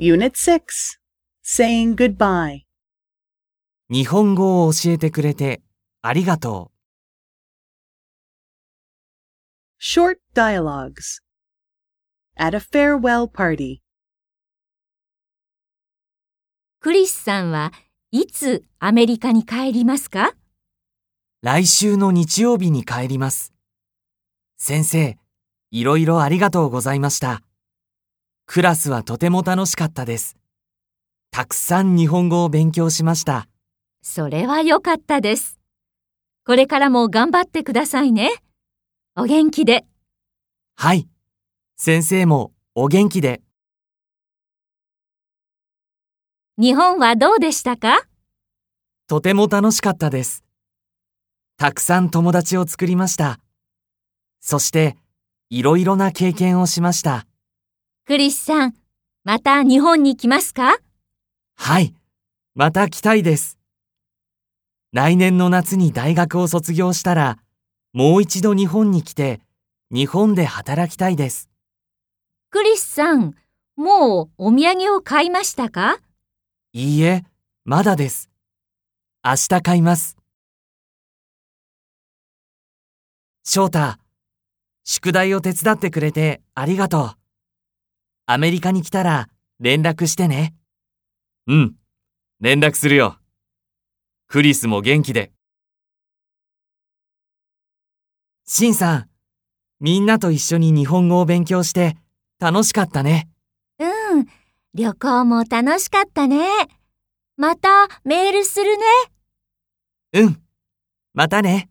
Unit 6 Saying Goodbye 日本語を教えてくれてありがと Short Dialogues At a farewell party クリスさんはいつアメリカに帰りますか？う。来週の日曜日に帰ります。先生、いろいろありがとうございました。クラスはとても楽しかったです。たくさん日本語を勉強しました。それは良かったです。これからも頑張ってくださいね。お元気で。はい。先生もお元気で。日本はどうでしたか？とても楽しかったです。たくさん友達を作りました。そして、いろいろな経験をしました。クリスさん、また日本に来ますか？はい。また来たいです。来年の夏に大学を卒業したら、もう一度日本に来て、日本で働きたいです。クリスさん、もうお土産を買いましたか？いいえ、まだです。明日買います。翔太、宿題を手伝ってくれてありがとう。アメリカに来たら連絡してね。うん、連絡するよ。クリスも元気で。シンさん、みんなと一緒に日本語を勉強して楽しかったね。うん、旅行も楽しかったね。またメールするね。うん、またね。